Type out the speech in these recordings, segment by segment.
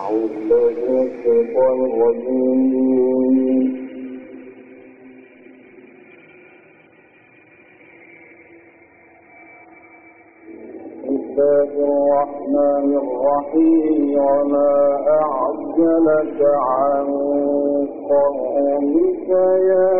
أعوذ بالله وما أعجلك عن قومك يا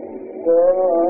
Yeah.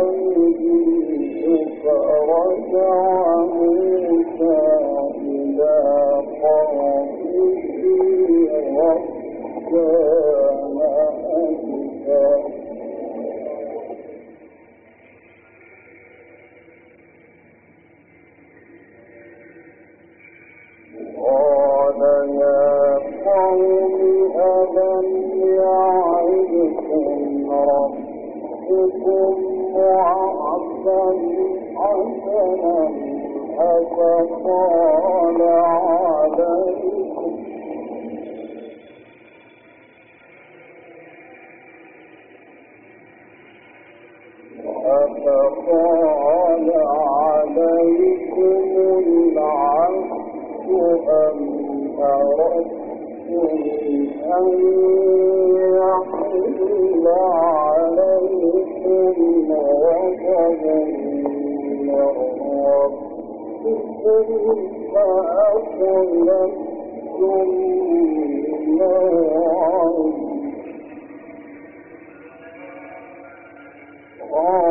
Oh.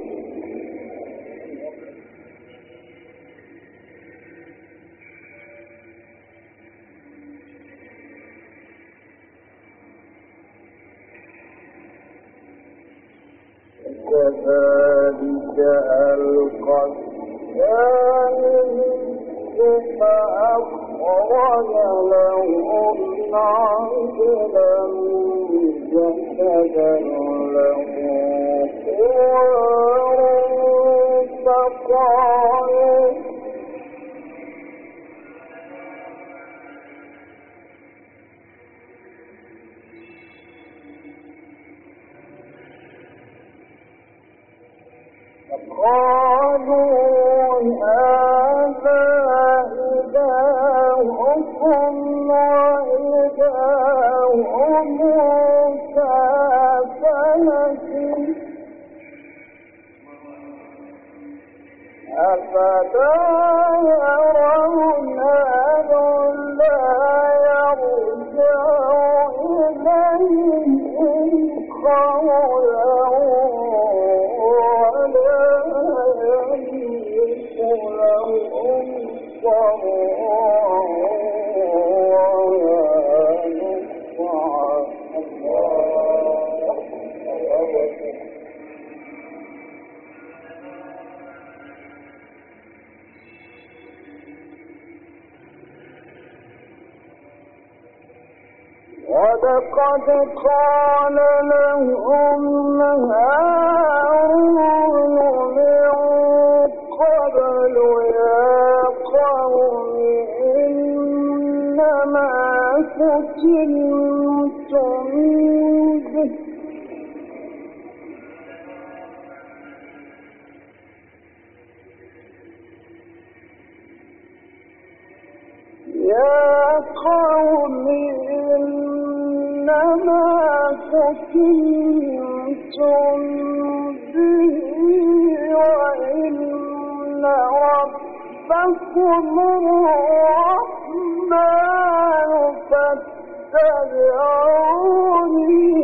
ألقت يا فأخرج له عجلا جسدا له خوار فقالوا قالوا ولقد قال لهم هارون يا قوم إنما به وإن ربكم الرحمن. فاتبعوني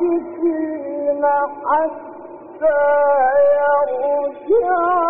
عاكفين حتى يرجع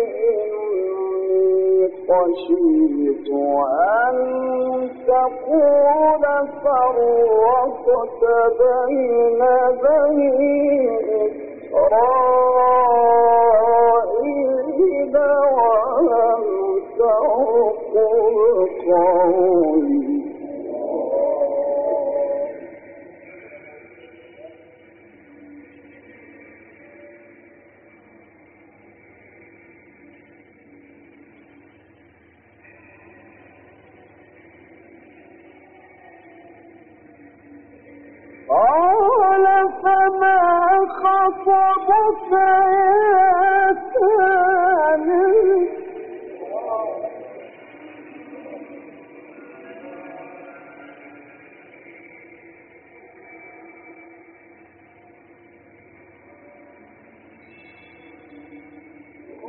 خشيت أن تقول فرقت بين بني إسرائيل.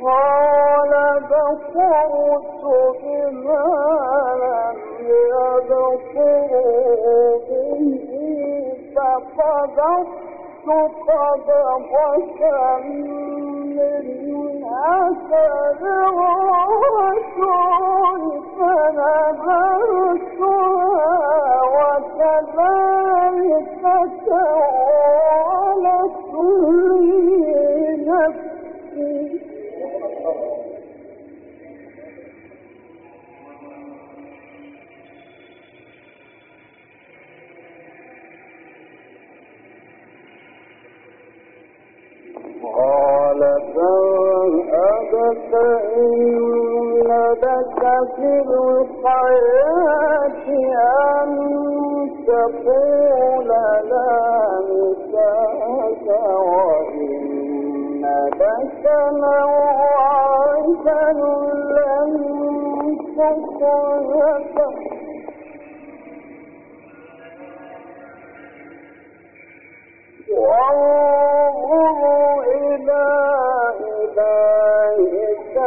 قال بصرت قدحة فإن لك في الحياة أن تقول لا مساس وإن لك موعدا لن تخلفه وانظر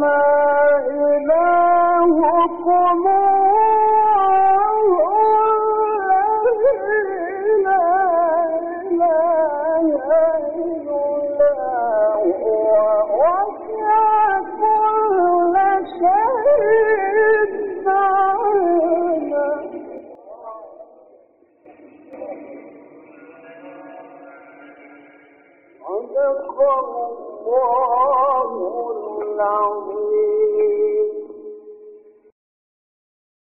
ما